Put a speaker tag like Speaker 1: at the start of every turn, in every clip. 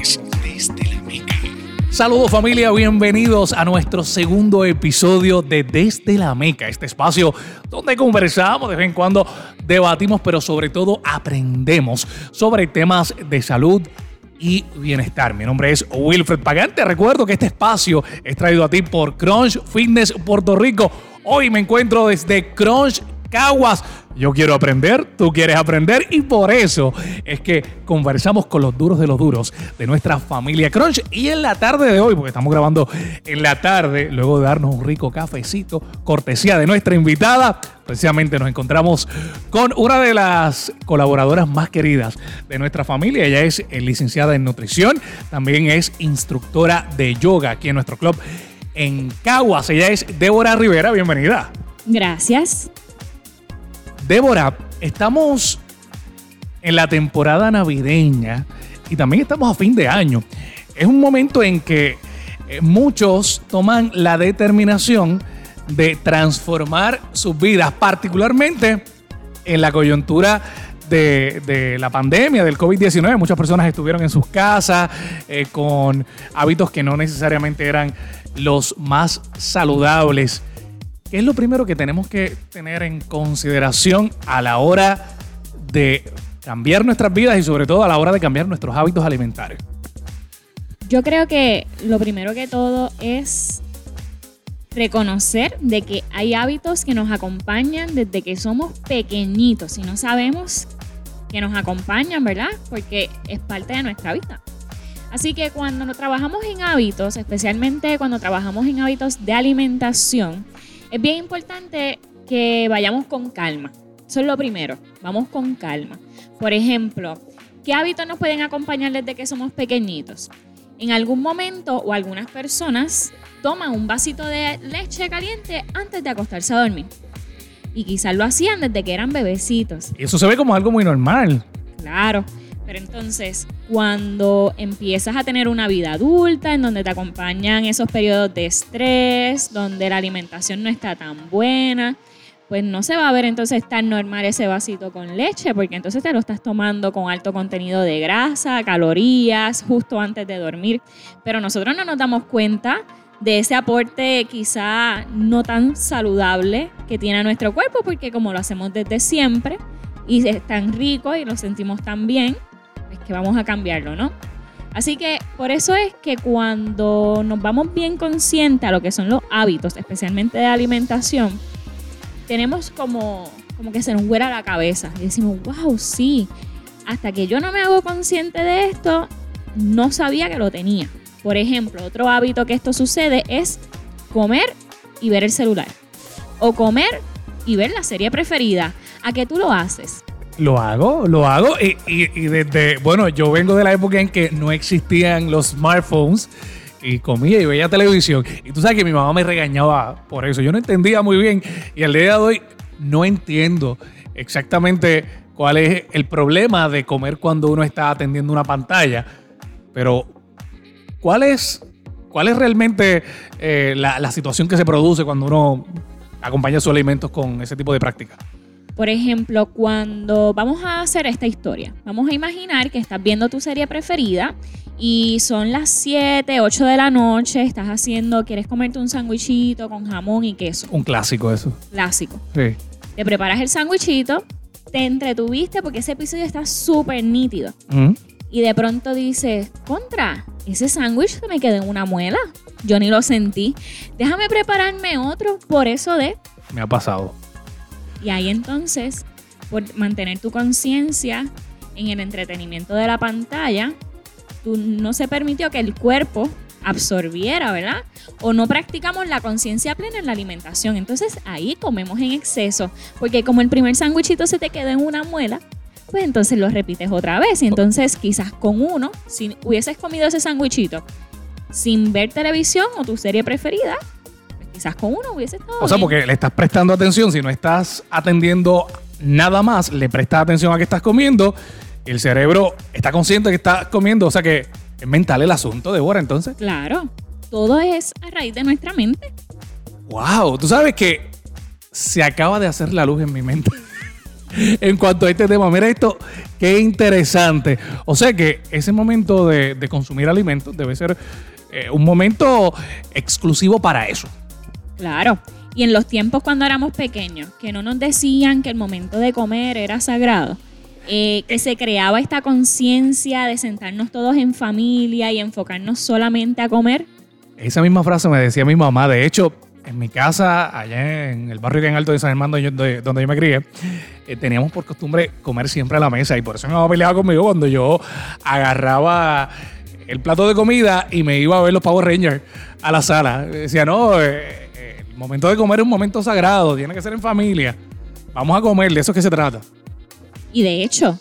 Speaker 1: es Desde la Meca. Saludos familia, bienvenidos a nuestro segundo episodio de Desde la Meca, este espacio donde conversamos, de vez en cuando debatimos, pero sobre todo aprendemos sobre temas de salud y bienestar. Mi nombre es Wilfred Pagante. Recuerdo que este espacio es traído a ti por Crunch Fitness Puerto Rico. Hoy me encuentro desde Crunch Caguas. Yo quiero aprender, tú quieres aprender y por eso es que conversamos con los duros de los duros de nuestra familia Crunch. Y en la tarde de hoy, porque estamos grabando en la tarde, luego de darnos un rico cafecito, cortesía de nuestra invitada, precisamente nos encontramos con una de las colaboradoras más queridas de nuestra familia. Ella es licenciada en nutrición, también es instructora de yoga aquí en nuestro club en Caguas. Ella es Débora Rivera, bienvenida.
Speaker 2: Gracias.
Speaker 1: Débora, estamos en la temporada navideña y también estamos a fin de año. Es un momento en que eh, muchos toman la determinación de transformar sus vidas, particularmente en la coyuntura de, la pandemia, del COVID-19. Muchas personas estuvieron en sus casas eh, con hábitos que no necesariamente eran los más saludables. ¿Qué es lo primero que tenemos que tener en consideración a la hora de cambiar nuestras vidas y sobre todo a la hora de cambiar nuestros hábitos alimentarios?
Speaker 2: Yo creo que lo primero que todo es reconocer de que hay hábitos que nos acompañan desde que somos pequeñitos y no sabemos que nos acompañan, ¿verdad? Porque es parte de nuestra vida. Así que cuando trabajamos en hábitos, especialmente cuando trabajamos en hábitos de alimentación, es bien importante que vayamos con calma. Eso es lo primero, vamos con calma. Por ejemplo, ¿qué hábitos nos pueden acompañar desde que somos pequeñitos? En algún momento o algunas personas toman un vasito de leche caliente antes de acostarse a dormir. Y quizás lo hacían desde que eran bebecitos.
Speaker 1: Y eso se ve como algo muy normal.
Speaker 2: Claro. Pero entonces, cuando empiezas a tener una vida adulta, en donde te acompañan esos periodos de estrés, donde la alimentación no está tan buena, pues no se va a ver entonces tan normal ese vasito con leche, porque entonces te lo estás tomando con alto contenido de grasa, calorías, justo antes de dormir. Pero nosotros no nos damos cuenta de ese aporte quizá no tan saludable que tiene nuestro cuerpo, porque como lo hacemos desde siempre y es tan rico y lo sentimos tan bien, es que vamos a cambiarlo, ¿no? Así que por eso es que cuando nos vamos bien conscientes a lo que son los hábitos, especialmente de alimentación, tenemos como, como que se nos huera la cabeza y decimos, wow, sí, hasta que yo no me hago consciente de esto, no sabía que lo tenía. Por ejemplo, otro hábito que esto sucede es comer y ver el celular. O comer y ver la serie preferida. ¿A qué tú lo haces?
Speaker 1: Lo hago, lo hago. Y, desde, bueno, yo vengo de la época en que no existían los smartphones y comía y veía televisión. Y tú sabes que mi mamá me regañaba por eso. Yo no entendía muy bien. Y al día de hoy no entiendo exactamente cuál es el problema de comer cuando uno está atendiendo una pantalla. Pero, ¿cuál es, cuál es realmente eh, la, la situación que se produce cuando uno acompaña sus alimentos con ese tipo de práctica?
Speaker 2: Por ejemplo, cuando vamos a hacer esta historia, vamos a imaginar que estás viendo tu serie preferida y son las 7, 8 de la noche, estás haciendo, quieres comerte un sándwichito con jamón y queso.
Speaker 1: Un clásico eso.
Speaker 2: Clásico.
Speaker 1: Sí.
Speaker 2: Te preparas el sándwichito, te entretuviste porque ese episodio está súper nítido. Y de pronto dices, contra, ese sándwich me quedó en una muela. Yo ni lo sentí. Déjame prepararme otro por eso de...
Speaker 1: Me ha pasado.
Speaker 2: Y ahí entonces, por mantener tu conciencia en el entretenimiento de la pantalla, tú no se permitió que el cuerpo absorbiera, ¿verdad? O no practicamos la conciencia plena en la alimentación. Entonces ahí comemos en exceso, porque como el primer sándwichito se te quedó en una muela, pues entonces lo repites otra vez. Y entonces quizás con uno, si hubieses comido ese sándwichito sin ver televisión o tu serie preferida, quizás con uno hubiese estado.
Speaker 1: O sea, porque le estás prestando atención, si no estás atendiendo nada más, le prestas atención a que estás comiendo, el cerebro está consciente que estás comiendo, o sea que es mental el asunto, de Bora, entonces.
Speaker 2: Claro, todo es a raíz de nuestra mente.
Speaker 1: Wow, tú sabes que se acaba de hacer la luz en mi mente. en cuanto a este tema. Mira esto, qué interesante. O sea que ese momento de, consumir alimentos debe ser eh, un momento exclusivo para eso.
Speaker 2: Claro. Y en los tiempos cuando éramos pequeños, que no nos decían que el momento de comer era sagrado, eh, que se creaba esta conciencia de sentarnos todos en familia y enfocarnos solamente a comer.
Speaker 1: Esa misma frase me decía mi mamá. De hecho, en mi casa, allá en el barrio que en Alto de San Armando, donde yo me crié, eh, teníamos por costumbre comer siempre a la mesa. Y por eso mi mamá peleaba conmigo cuando yo agarraba el plato de comida y me iba a ver los Power Rangers a la sala. Decía, no, eh, momento de comer es un momento sagrado, tiene que ser en familia. Vamos a comer, de eso es que se trata.
Speaker 2: Y de hecho,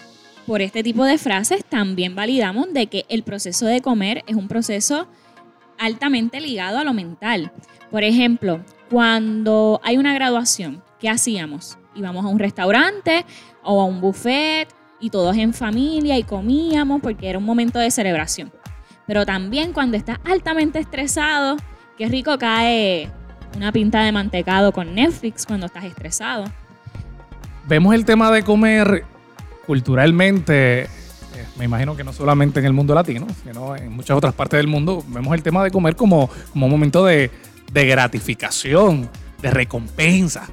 Speaker 2: por este tipo de frases también validamos de que el proceso de comer es un proceso altamente ligado a lo mental. Por ejemplo, cuando hay una graduación, ¿qué hacíamos? Íbamos a un restaurante o a un buffet y todos en familia y comíamos porque era un momento de celebración. Pero también cuando estás altamente estresado, qué rico cae una pinta de mantecado con Netflix cuando estás estresado.
Speaker 1: Vemos el tema de comer culturalmente me imagino que no solamente en el mundo latino, sino en muchas otras partes del mundo, vemos el tema de comer como, como un momento de, gratificación, de recompensa.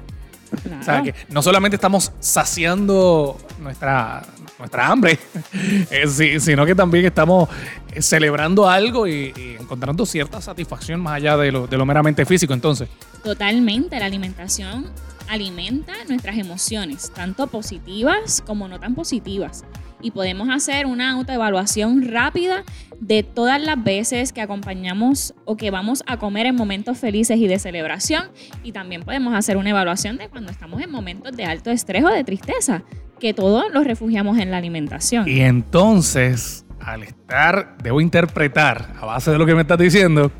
Speaker 1: O sea, que no solamente estamos saciando nuestra, nuestra hambre, eh, sino que también estamos celebrando algo y, encontrando cierta satisfacción más allá de lo, de lo meramente físico. Entonces,
Speaker 2: totalmente, la alimentación alimenta nuestras emociones, tanto positivas como no tan positivas y podemos hacer una autoevaluación rápida de todas las veces que acompañamos o que vamos a comer en momentos felices y de celebración y también podemos hacer una evaluación de cuando estamos en momentos de alto estrés o de tristeza, que todos los refugiamos en la alimentación.
Speaker 1: Y entonces, al estar, debo interpretar, a base de lo que me estás diciendo,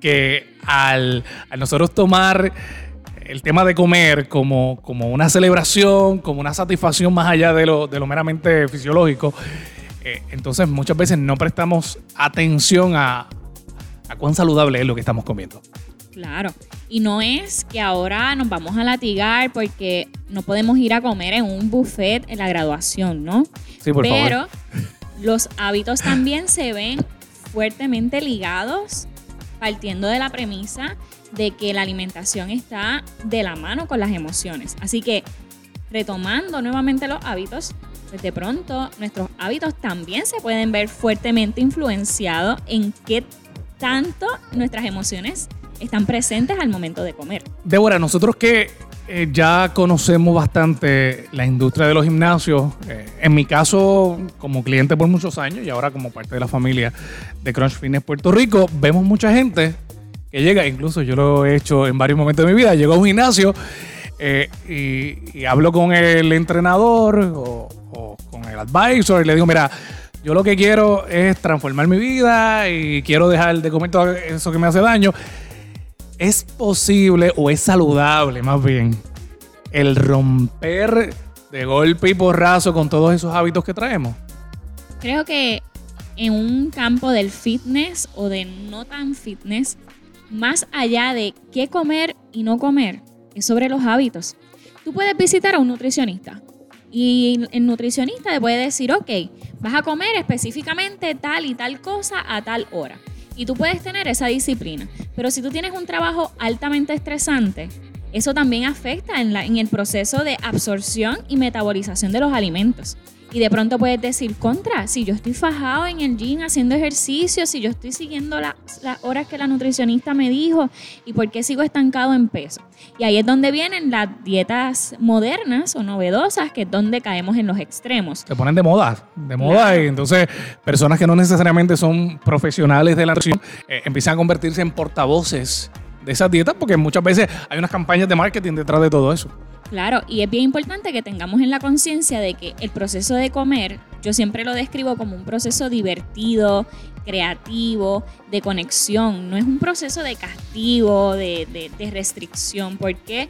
Speaker 1: que al, al nosotros tomar el tema de comer como, como una celebración, como una satisfacción más allá de lo, de lo meramente fisiológico, eh, entonces muchas veces no prestamos atención a, a cuán saludable es lo que estamos comiendo.
Speaker 2: Claro. Y no es que ahora nos vamos a latigar porque no podemos ir a comer en un buffet en la graduación, ¿no?
Speaker 1: Sí, por
Speaker 2: Pero los hábitos también se ven fuertemente ligados partiendo de la premisa de que la alimentación está de la mano con las emociones. Así que retomando nuevamente los hábitos, pues de pronto nuestros hábitos también se pueden ver fuertemente influenciados en qué tanto nuestras emociones están presentes al momento de comer.
Speaker 1: Débora, nosotros que eh, ya conocemos bastante la industria de los gimnasios, eh, en mi caso como cliente por muchos años y ahora como parte de la familia de Crunch Fitness Puerto Rico, vemos mucha gente que llega, incluso yo lo he hecho en varios momentos de mi vida, llego a un gimnasio eh, y, hablo con el entrenador o, con el advisor y le digo, mira, yo lo que quiero es transformar mi vida y quiero dejar de comer todo eso que me hace daño. ¿Es posible o es saludable más bien el romper de golpe y porrazo con todos esos hábitos que traemos?
Speaker 2: Creo que en un campo del fitness o de no tan fitness, más allá de qué comer y no comer, es sobre los hábitos. Tú puedes visitar a un nutricionista y el nutricionista te puede decir, ok, vas a comer específicamente tal y tal cosa a tal hora. Y tú puedes tener esa disciplina. Pero si tú tienes un trabajo altamente estresante, eso también afecta en, en el proceso de absorción y metabolización de los alimentos. Y de pronto puedes decir, contra, si yo estoy fajado en el gym haciendo ejercicio, si yo estoy siguiendo las horas que la nutricionista me dijo, ¿y por qué sigo estancado en peso? Y ahí es donde vienen las dietas modernas o novedosas, que es donde caemos en los extremos.
Speaker 1: Se ponen de moda, de moda, y entonces personas que no necesariamente son profesionales de la nutrición eh, empiezan a convertirse en portavoces de esas dietas, porque muchas veces hay unas campañas de marketing detrás de todo eso.
Speaker 2: Claro, y es bien importante que tengamos en la conciencia de que el proceso de comer, yo siempre lo describo como un proceso divertido, creativo, de conexión, no es un proceso de castigo, de, de restricción, porque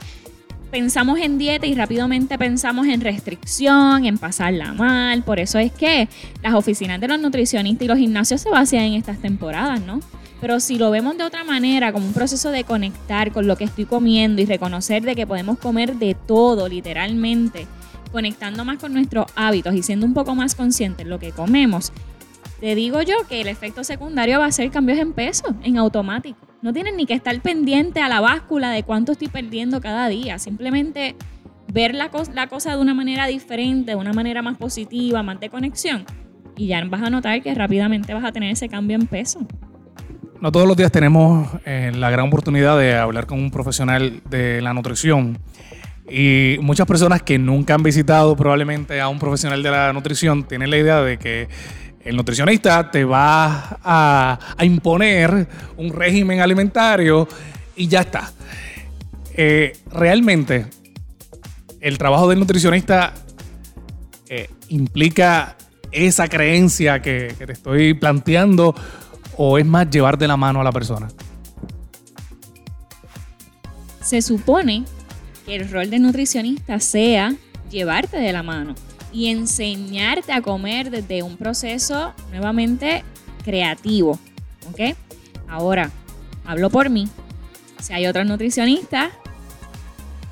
Speaker 2: pensamos en dieta y rápidamente pensamos en restricción, en pasarla mal, por eso es que las oficinas de los nutricionistas y los gimnasios se vacían en estas temporadas, ¿no? Pero si lo vemos de otra manera, como un proceso de conectar con lo que estoy comiendo y reconocer de que podemos comer de todo, literalmente, conectando más con nuestros hábitos y siendo un poco más conscientes de lo que comemos, te digo yo que el efecto secundario va a ser cambios en peso, en automático. No tienes ni que estar pendiente a la báscula de cuánto estoy perdiendo cada día. Simplemente ver la, la cosa de una manera diferente, de una manera más positiva, más de conexión. Y ya vas a notar que rápidamente vas a tener ese cambio en peso.
Speaker 1: No todos los días tenemos eh, la gran oportunidad de hablar con un profesional de la nutrición. Y muchas personas que nunca han visitado probablemente a un profesional de la nutrición tienen la idea de que el nutricionista te va a, imponer un régimen alimentario y ya está. Eh, realmente, el trabajo del nutricionista eh, implica esa creencia que, que te estoy planteando o es más llevar de la mano a la persona?
Speaker 2: Se supone que el rol de nutricionista sea llevarte de la mano y enseñarte a comer desde un proceso nuevamente creativo. ¿Ok? Ahora, hablo por mí. Si hay otros nutricionistas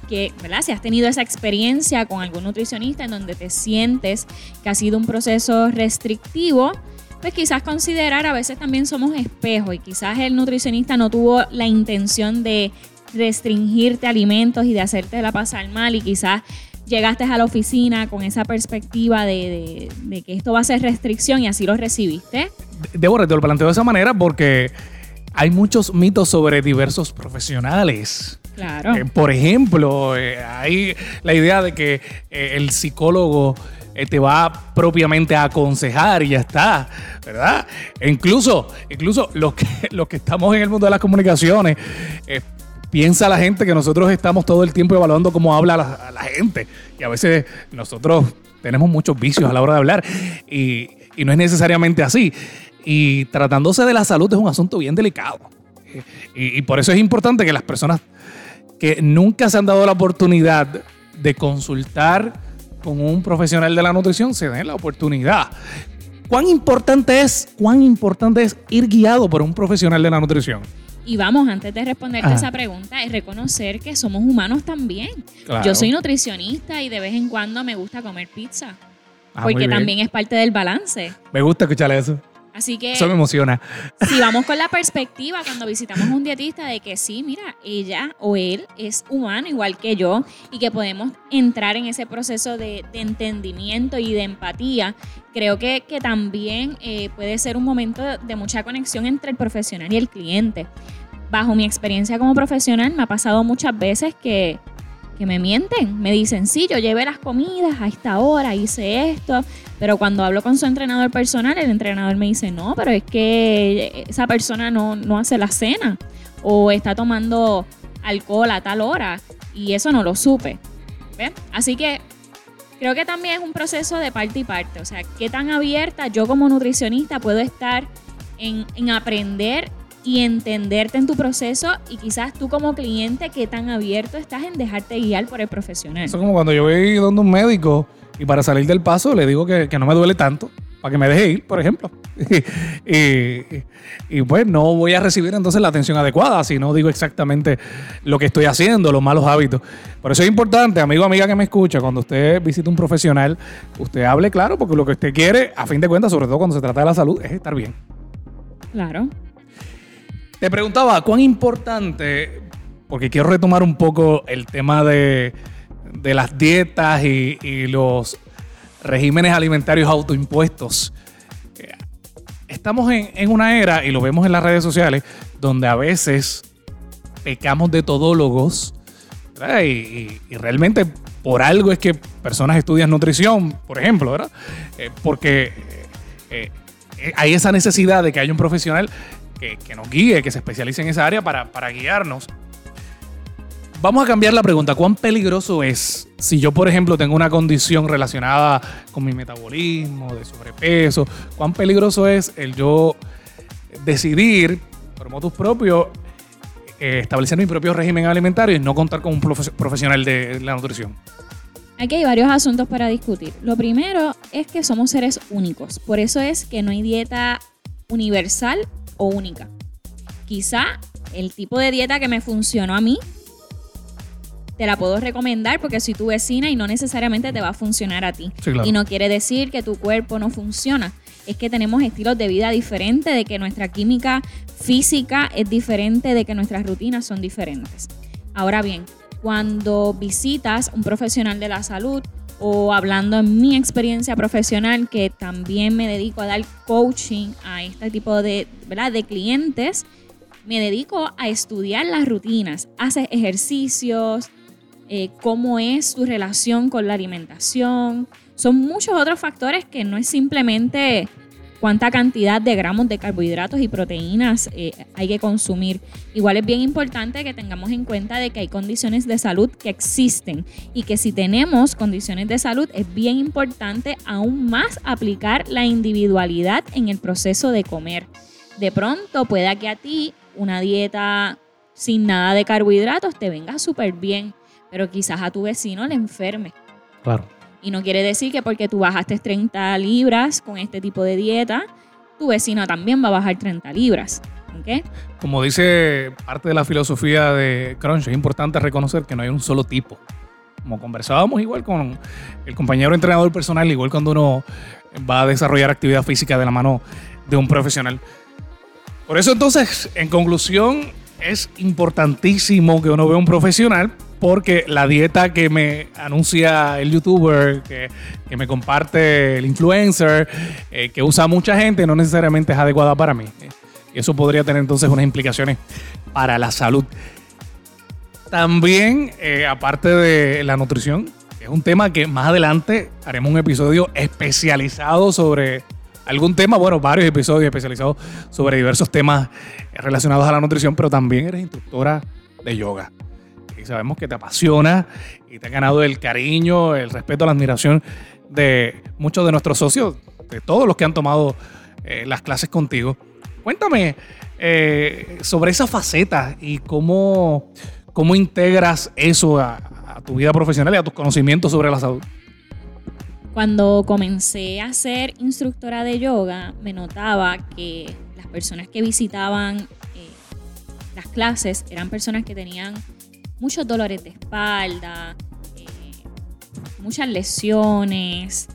Speaker 2: que, ¿verdad? Si has tenido esa experiencia con algún nutricionista en donde te sientes que ha sido un proceso restrictivo, pues quizás considerar a veces también somos espejos y quizás el nutricionista no tuvo la intención de restringirte alimentos y de hacerte la pasar mal y quizás llegaste a la oficina con esa perspectiva de, que esto va a ser restricción y así lo recibiste?
Speaker 1: Debo te lo planteo de esa manera porque hay muchos mitos sobre diversos profesionales.
Speaker 2: Claro.
Speaker 1: Eh, por ejemplo, eh, hay la idea de que eh, el psicólogo te va propiamente a aconsejar y ya está, ¿verdad? Incluso, incluso los que, los que estamos en el mundo de las comunicaciones, piensa la gente que nosotros estamos todo el tiempo evaluando cómo habla la, gente. Y a veces nosotros tenemos muchos vicios a la hora de hablar y, no es necesariamente así. Y tratándose de la salud es un asunto bien delicado. Y, y, por eso es importante que las personas que nunca se han dado la oportunidad de consultar con un profesional de la nutrición se den la oportunidad. ¿Cuán importante es, cuán importante es ir guiado por un profesional de la nutrición?
Speaker 2: Y vamos, antes de responderte esa pregunta, es reconocer que somos humanos también. Yo soy nutricionista y de vez en cuando me gusta comer pizza. Ah, porque también es parte del balance.
Speaker 1: Me gusta escuchar eso.
Speaker 2: Así que.
Speaker 1: Eso me emociona.
Speaker 2: Si vamos con la perspectiva cuando visitamos un dietista de que sí, mira, ella o él es humano igual que yo y que podemos entrar en ese proceso de, entendimiento y de empatía, creo que, también eh, puede ser un momento de mucha conexión entre el profesional y el cliente bajo mi experiencia como profesional, me ha pasado muchas veces que, me mienten. Me dicen, sí, yo llevé las comidas a esta hora, hice esto. Pero cuando hablo con su entrenador personal, el entrenador me dice, no, pero es que esa persona no, no hace la cena. O está tomando alcohol a tal hora. Y eso no lo supe. Así que creo que también es un proceso de parte y parte. O sea, qué tan abierta yo como nutricionista puedo estar en, en aprender y entenderte en tu proceso y quizás tú como cliente qué tan abierto estás en dejarte guiar por el profesional.
Speaker 1: Eso es como cuando yo voy donde un médico y para salir del paso le digo que, no me duele tanto para que me deje ir, por ejemplo. y, pues no voy a recibir entonces la atención adecuada si no digo exactamente lo que estoy haciendo, los malos hábitos. Por eso es importante, amigo, amiga que me escucha, cuando usted visita un profesional, usted hable claro porque lo que usted quiere, a fin de cuentas, sobre todo cuando se trata de la salud, es estar bien.
Speaker 2: Claro.
Speaker 1: Te preguntaba, ¿cuán importante, porque quiero retomar un poco el tema de, las dietas y, los regímenes alimentarios autoimpuestos? Estamos en, una era, y lo vemos en las redes sociales, donde a veces pecamos de todólogos, y, realmente por algo es que personas estudian nutrición, por ejemplo, ¿verdad? Eh, porque eh, eh, hay esa necesidad de que haya un profesional que, nos guíe, que se especialice en esa área para, guiarnos. Vamos a cambiar la pregunta. ¿Cuán peligroso es si yo, por ejemplo, tengo una condición relacionada con mi metabolismo, de sobrepeso? ¿Cuán peligroso es el yo decidir, por motus propios, eh, establecer mi propio régimen alimentario y no contar con un profesional de la nutrición?
Speaker 2: Aquí hay varios asuntos para discutir. Lo primero es que somos seres únicos. Por eso es que no hay dieta universal o única. Quizá el tipo de dieta que me funcionó a mí te la puedo recomendar porque soy tu vecina y no necesariamente te va a funcionar a ti.
Speaker 1: Sí, claro.
Speaker 2: Y no quiere decir que tu cuerpo no funciona. Es que tenemos estilos de vida diferentes, de que nuestra química física es diferente, de que nuestras rutinas son diferentes. Ahora bien, cuando visitas un profesional de la salud o hablando en mi experiencia profesional, que también me dedico a dar coaching a este tipo de, ¿verdad? de clientes, me dedico a estudiar las rutinas, haces ejercicios, eh, cómo es tu relación con la alimentación. Son muchos otros factores que no es simplemente cuánta cantidad de gramos de carbohidratos y proteínas eh, hay que consumir. Igual es bien importante que tengamos en cuenta de que hay condiciones de salud que existen y que si tenemos condiciones de salud es bien importante aún más aplicar la individualidad en el proceso de comer. De pronto pueda que a ti una dieta sin nada de carbohidratos te venga súper bien, pero quizás a tu vecino le enferme.
Speaker 1: Claro.
Speaker 2: Y no quiere decir que porque tú bajaste 30 libras con este tipo de dieta, tu vecino también va a bajar 30 libras. ¿ok?
Speaker 1: Como dice parte de la filosofía de Crunch, es importante reconocer que no hay un solo tipo. Como conversábamos igual con el compañero entrenador personal, igual cuando uno va a desarrollar actividad física de la mano de un profesional. Por eso entonces, en conclusión, es importantísimo que uno vea un profesional porque la dieta que me anuncia el youtuber, que, que me comparte el influencer, eh, que usa mucha gente, no necesariamente es adecuada para mí. Y eso podría tener entonces unas implicaciones para la salud. También, eh, aparte de la nutrición, es un tema que más adelante haremos un episodio especializado sobre algún tema, bueno, varios episodios especializados sobre diversos temas relacionados a la nutrición, pero también eres instructora de yoga. Y sabemos que te apasiona y te ha ganado el cariño, el respeto, la admiración de muchos de nuestros socios, de todos los que han tomado eh, las clases contigo. Cuéntame eh, sobre esa faceta y cómo, cómo integras eso a, a tu vida profesional y a tus conocimientos sobre la salud.
Speaker 2: Cuando comencé a ser instructora de yoga, me notaba que las personas que visitaban eh, las clases eran personas que tenían muchos dolores de espalda, eh, muchas lesiones,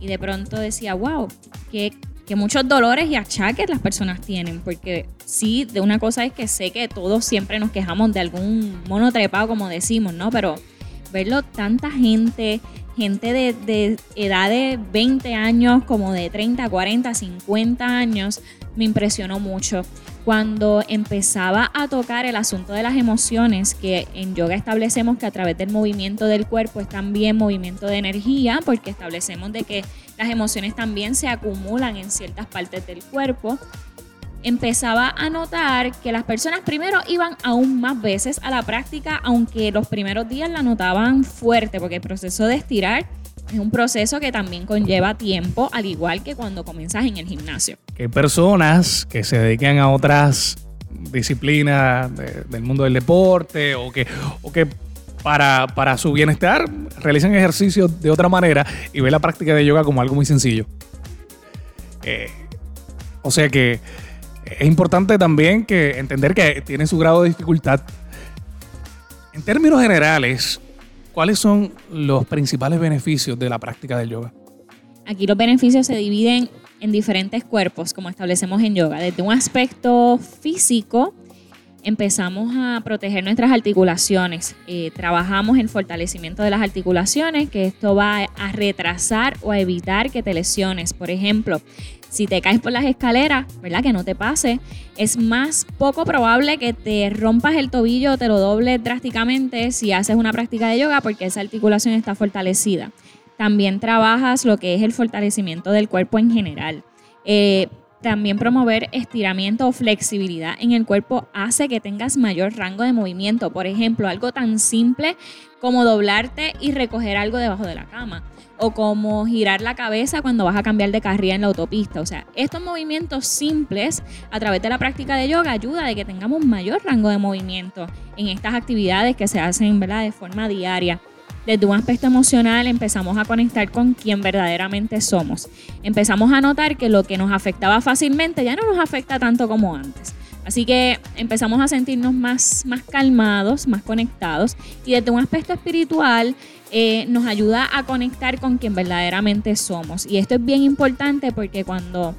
Speaker 2: y de pronto decía, wow, que, que muchos dolores y achaques las personas tienen, porque sí, de una cosa es que sé que todos siempre nos quejamos de algún mono trepado, como decimos, ¿no? Pero verlo tanta gente gente de, de, edad de 20 años, como de 30, 40, 50 años, me impresionó mucho. Cuando empezaba a tocar el asunto de las emociones, que en yoga establecemos que a través del movimiento del cuerpo es también movimiento de energía, porque establecemos de que las emociones también se acumulan en ciertas partes del cuerpo empezaba a notar que las personas primero iban aún más veces a la práctica, aunque los primeros días la notaban fuerte, porque el proceso de estirar es un proceso que también conlleva tiempo, al igual que cuando comienzas en el gimnasio.
Speaker 1: Que personas que se dedican a otras disciplinas de, del mundo del deporte o que, o que para, para, su bienestar realizan ejercicios de otra manera y ven la práctica de yoga como algo muy sencillo. Eh, o sea que es importante también que entender que tiene su grado de dificultad. En términos generales, ¿cuáles son los principales beneficios de la práctica del yoga?
Speaker 2: Aquí los beneficios se dividen en diferentes cuerpos, como establecemos en yoga. Desde un aspecto físico, empezamos a proteger nuestras articulaciones. Eh, trabajamos en fortalecimiento de las articulaciones, que esto va a retrasar o a evitar que te lesiones. Por ejemplo, si te caes por las escaleras, ¿verdad? Que no te pase. Es más poco probable que te rompas el tobillo o te lo dobles drásticamente si haces una práctica de yoga porque esa articulación está fortalecida. También trabajas lo que es el fortalecimiento del cuerpo en general. Eh, también promover estiramiento o flexibilidad en el cuerpo hace que tengas mayor rango de movimiento. Por ejemplo, algo tan simple como doblarte y recoger algo debajo de la cama o como girar la cabeza cuando vas a cambiar de carril en la autopista. O sea, estos movimientos simples a través de la práctica de yoga ayuda a que tengamos mayor rango de movimiento en estas actividades que se hacen ¿verdad? de forma diaria. Desde un aspecto emocional empezamos a conectar con quien verdaderamente somos. Empezamos a notar que lo que nos afectaba fácilmente ya no nos afecta tanto como antes. Así que empezamos a sentirnos más, más calmados, más conectados y desde un aspecto espiritual eh, nos ayuda a conectar con quien verdaderamente somos. Y esto es bien importante porque cuando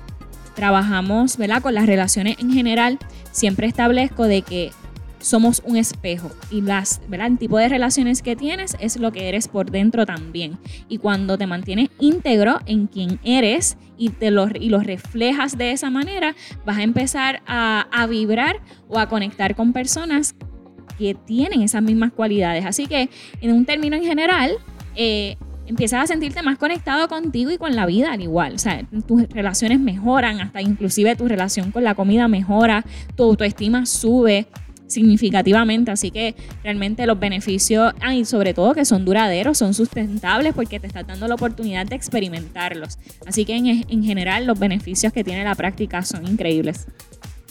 Speaker 2: trabajamos ¿verdad? con las relaciones en general, siempre establezco de que somos un espejo y las, ¿verdad? el tipo de relaciones que tienes es lo que eres por dentro también. Y cuando te mantienes íntegro en quien eres y, te lo, y reflejas de esa manera, vas a empezar a, a vibrar o a conectar con personas que tienen esas mismas cualidades. Así que en un término en general, eh, empiezas a sentirte más conectado contigo y con la vida al igual. O sea, tus relaciones mejoran, hasta inclusive tu relación con la comida mejora, tu autoestima sube significativamente. Así que realmente los beneficios, ah, y sobre todo que son duraderos, son sustentables porque te estás dando la oportunidad de experimentarlos. Así que en, en general los beneficios que tiene la práctica son increíbles.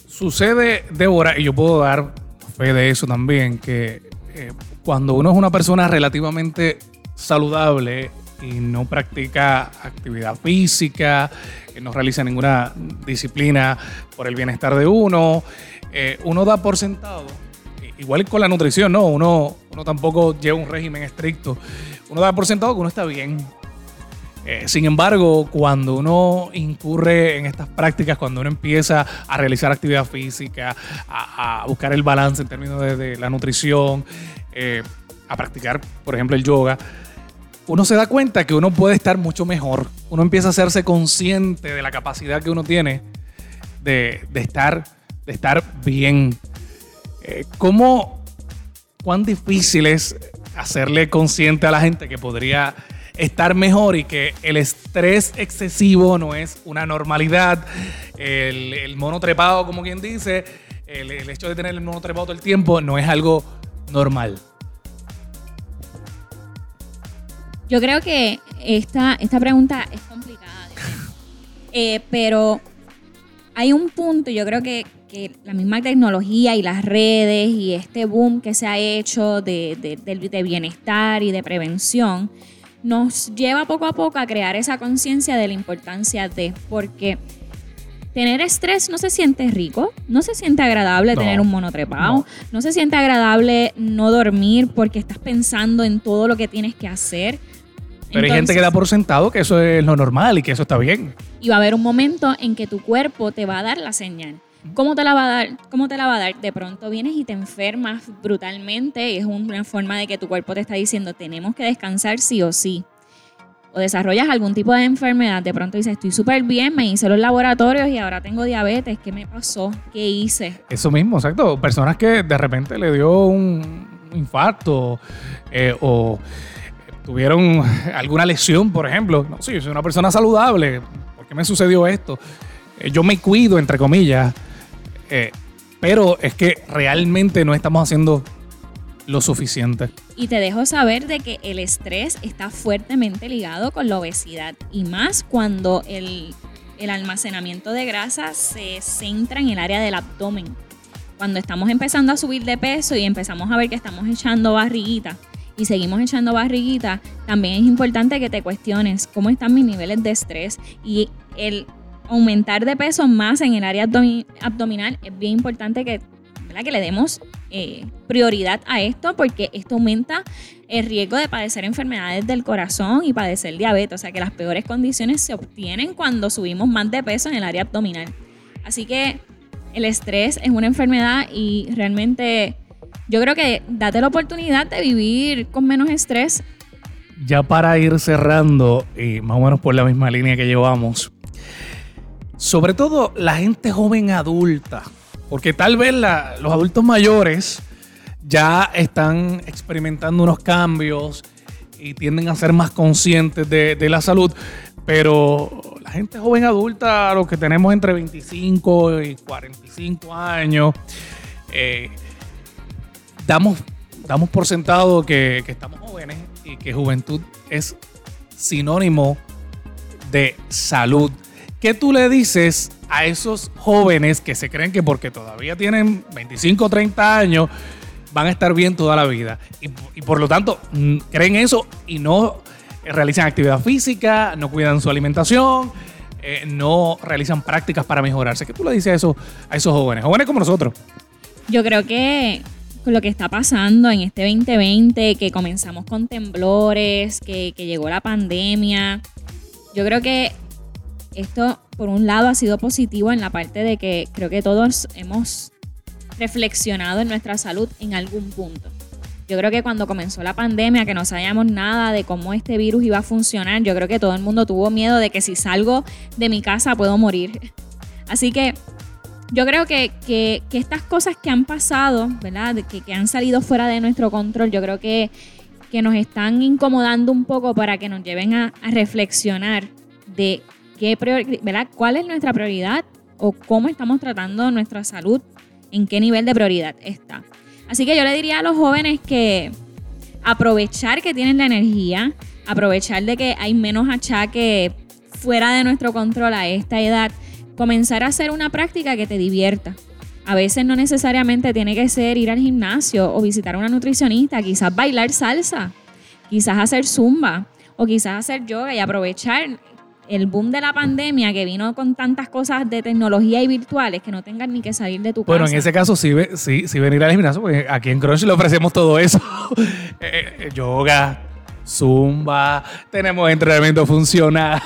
Speaker 1: Sucede, Débora, y yo puedo dar fe de eso también, que eh, cuando uno es una persona relativamente saludable y no practica actividad física, que no realiza ninguna disciplina por el bienestar de uno, eh, uno da por sentado, igual con la nutrición, no, uno, uno tampoco lleva un régimen estricto, uno da por sentado que uno está bien. Eh, sin embargo, cuando uno incurre en estas prácticas, cuando uno empieza a realizar actividad física, a, buscar el balance en términos de, la nutrición, eh, a practicar, por ejemplo, el yoga, uno se da cuenta que uno puede estar mucho mejor. Uno empieza a hacerse consciente de la capacidad que uno tiene de, estar de estar bien. Eh, ¿Cómo, cuán difícil es hacerle consciente a la gente que podría estar mejor y que el estrés excesivo no es una normalidad? El, el mono trepado, como quien dice, el, el hecho de tener el mono trepado todo el tiempo no es algo normal.
Speaker 2: Yo creo que esta, esta pregunta es complicada, eh, pero hay un punto, yo creo que, que la misma tecnología y las redes y este boom que se ha hecho de, de, bienestar y de prevención nos lleva poco a poco a crear esa conciencia de la importancia de, porque tener estrés no se siente rico, no se siente agradable tener un monotrepado, no. no se siente agradable no dormir porque estás pensando en todo lo que tienes que hacer.
Speaker 1: Pero hay gente que da por sentado que eso es lo normal y que eso está bien.
Speaker 2: Y va a haber un momento en que tu cuerpo te va a dar la señal. ¿Cómo te la va a dar? ¿Cómo te la va a dar? De pronto vienes y te enfermas brutalmente es una forma de que tu cuerpo te está diciendo tenemos que descansar sí o sí. O desarrollas algún tipo de enfermedad, de pronto dices estoy súper bien, me hice los laboratorios y ahora tengo diabetes, ¿qué me pasó? ¿Qué hice?
Speaker 1: Eso mismo, exacto. Personas que de repente le dio un infarto eh, o tuvieron alguna lesión, por ejemplo. No, sí, soy una persona saludable. ¿Por qué me sucedió esto? Eh, yo me cuido, entre comillas eh, pero es que realmente no estamos haciendo lo suficiente.
Speaker 2: Y te dejo saber de que el estrés está fuertemente ligado con la obesidad y más cuando el, el almacenamiento de grasa se centra en el área del abdomen. Cuando estamos empezando a subir de peso y empezamos a ver que estamos echando barriguita y seguimos echando barriguita, también es importante que te cuestiones cómo están mis niveles de estrés y el aumentar de peso más en el área abdominal, es bien importante que, que le demos eh, prioridad a esto porque esto aumenta el riesgo de padecer enfermedades del corazón y padecer diabetes. O sea que las peores condiciones se obtienen cuando subimos más de peso en el área abdominal. Así que el estrés es una enfermedad y realmente yo creo que date la oportunidad de vivir con menos estrés.
Speaker 1: Ya para ir cerrando, y más o menos por la misma línea que llevamos, sobre todo la gente joven adulta, porque tal vez los adultos mayores ya están experimentando unos cambios y tienden a ser más conscientes de, la salud, pero la gente joven adulta, los que tenemos entre 25 y 45 años, eh, damos, damos por sentado que, que estamos jóvenes y que juventud es sinónimo de salud. ¿Qué tú le dices a esos jóvenes que se creen que porque todavía tienen 25 o 30 años van a estar bien toda la vida? Y, por lo tanto, mm, creen eso y no realizan actividad física, no cuidan su alimentación, eh, no realizan prácticas para mejorarse. ¿Qué tú le dices a esos, a esos jóvenes? Jóvenes como nosotros.
Speaker 2: Yo creo que lo que está pasando en este 2020, que comenzamos con temblores, que llegó la pandemia, yo creo que esto, por un lado, ha sido positivo en la parte de que creo que todos hemos reflexionado en nuestra salud en algún punto. Yo creo que cuando comenzó la pandemia, que no sabíamos nada de cómo este virus iba a funcionar, yo creo que todo el mundo tuvo miedo de que si salgo de mi casa puedo morir. Así que yo creo que, que, estas cosas que han pasado, ¿verdad? Que, han salido fuera de nuestro control, yo creo que, que nos están incomodando un poco para que nos lleven a, a reflexionar de qué ¿verdad? cuál es nuestra prioridad o cómo estamos tratando nuestra salud, en qué nivel de prioridad está. Así que yo le diría a los jóvenes que aprovechar que tienen la energía, aprovechar de que hay menos achaque fuera de nuestro control a esta edad, comenzar a hacer una práctica que te divierta. A veces no necesariamente tiene que ser ir al gimnasio o visitar a una nutricionista, quizás bailar salsa, quizás hacer zumba o quizás hacer yoga y aprovechar el boom de la pandemia que vino con tantas cosas de tecnología y virtuales que no tengan ni que salir de tu
Speaker 1: casa. Bueno, en ese caso sí, sí, sí venir al gimnasio, porque aquí en Crunch le ofrecemos todo eso. Eh, eh, yoga, zumba, tenemos entrenamiento funcional.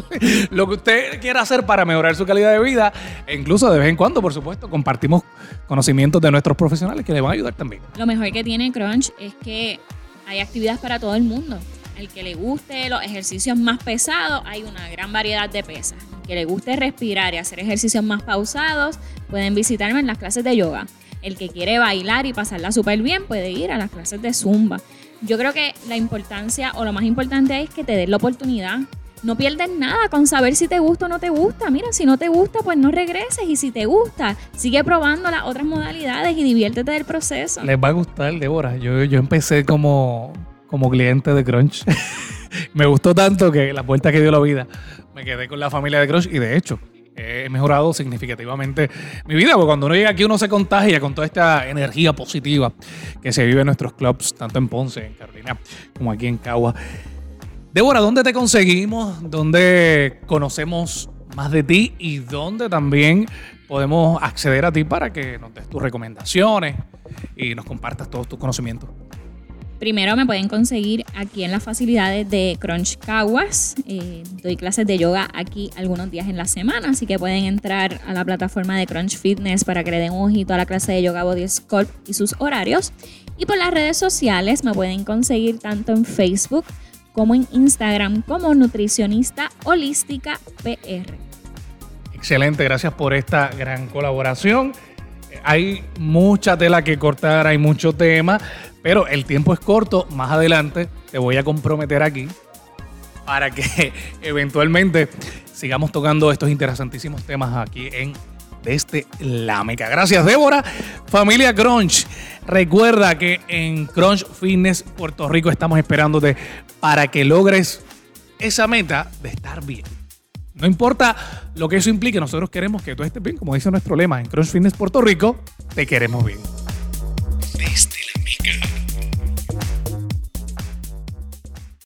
Speaker 1: Lo que usted quiera hacer para mejorar su calidad de vida, e incluso de vez en cuando, por supuesto, compartimos conocimientos de nuestros profesionales que le van a ayudar también.
Speaker 2: Lo mejor que tiene Crunch es que hay actividades para todo el mundo el que le guste los ejercicios más pesados, hay una gran variedad de pesas. El que le guste respirar y hacer ejercicios más pausados, pueden visitarme en las clases de yoga. El que quiere bailar y pasarla súper bien, puede ir a las clases de zumba. Yo creo que la importancia o lo más importante es que te des la oportunidad. No pierdes nada con saber si te gusta o no te gusta. Mira, si no te gusta, pues no regreses. Y si te gusta, sigue probando las otras modalidades y diviértete del proceso.
Speaker 1: Les va a gustar, Débora. Yo, yo empecé como como cliente de Crunch. me gustó tanto que la puerta que dio la vida, me quedé con la familia de Crunch y de hecho he mejorado significativamente mi vida, porque cuando uno llega aquí uno se contagia con toda esta energía positiva que se vive en nuestros clubs, tanto en Ponce, en Carolina, como aquí en Cagua. Débora, ¿dónde te conseguimos? ¿Dónde conocemos más de ti? ¿Y dónde también podemos acceder a ti para que nos des tus recomendaciones y nos compartas todos tus conocimientos?
Speaker 2: Primero me pueden conseguir aquí en las facilidades de Crunch Caguas. Eh, doy clases de yoga aquí algunos días en la semana, así que pueden entrar a la plataforma de Crunch Fitness para que le den un ojito a la clase de yoga Body Sculpt y sus horarios. Y por las redes sociales me pueden conseguir tanto en Facebook como en Instagram como Nutricionista Holística PR.
Speaker 1: Excelente, gracias por esta gran colaboración hay mucha tela que cortar, hay mucho tema, pero el tiempo es corto. Más adelante te voy a comprometer aquí para que eventualmente sigamos tocando estos interesantísimos temas aquí en Desde la Meca. Gracias, Débora. Familia Crunch, recuerda que en Crunch Fitness Puerto Rico estamos esperándote para que logres esa meta de estar bien. No importa lo que eso implique, nosotros queremos que tú estés bien, como dice nuestro lema en Crunch Fitness Puerto Rico, te queremos bien.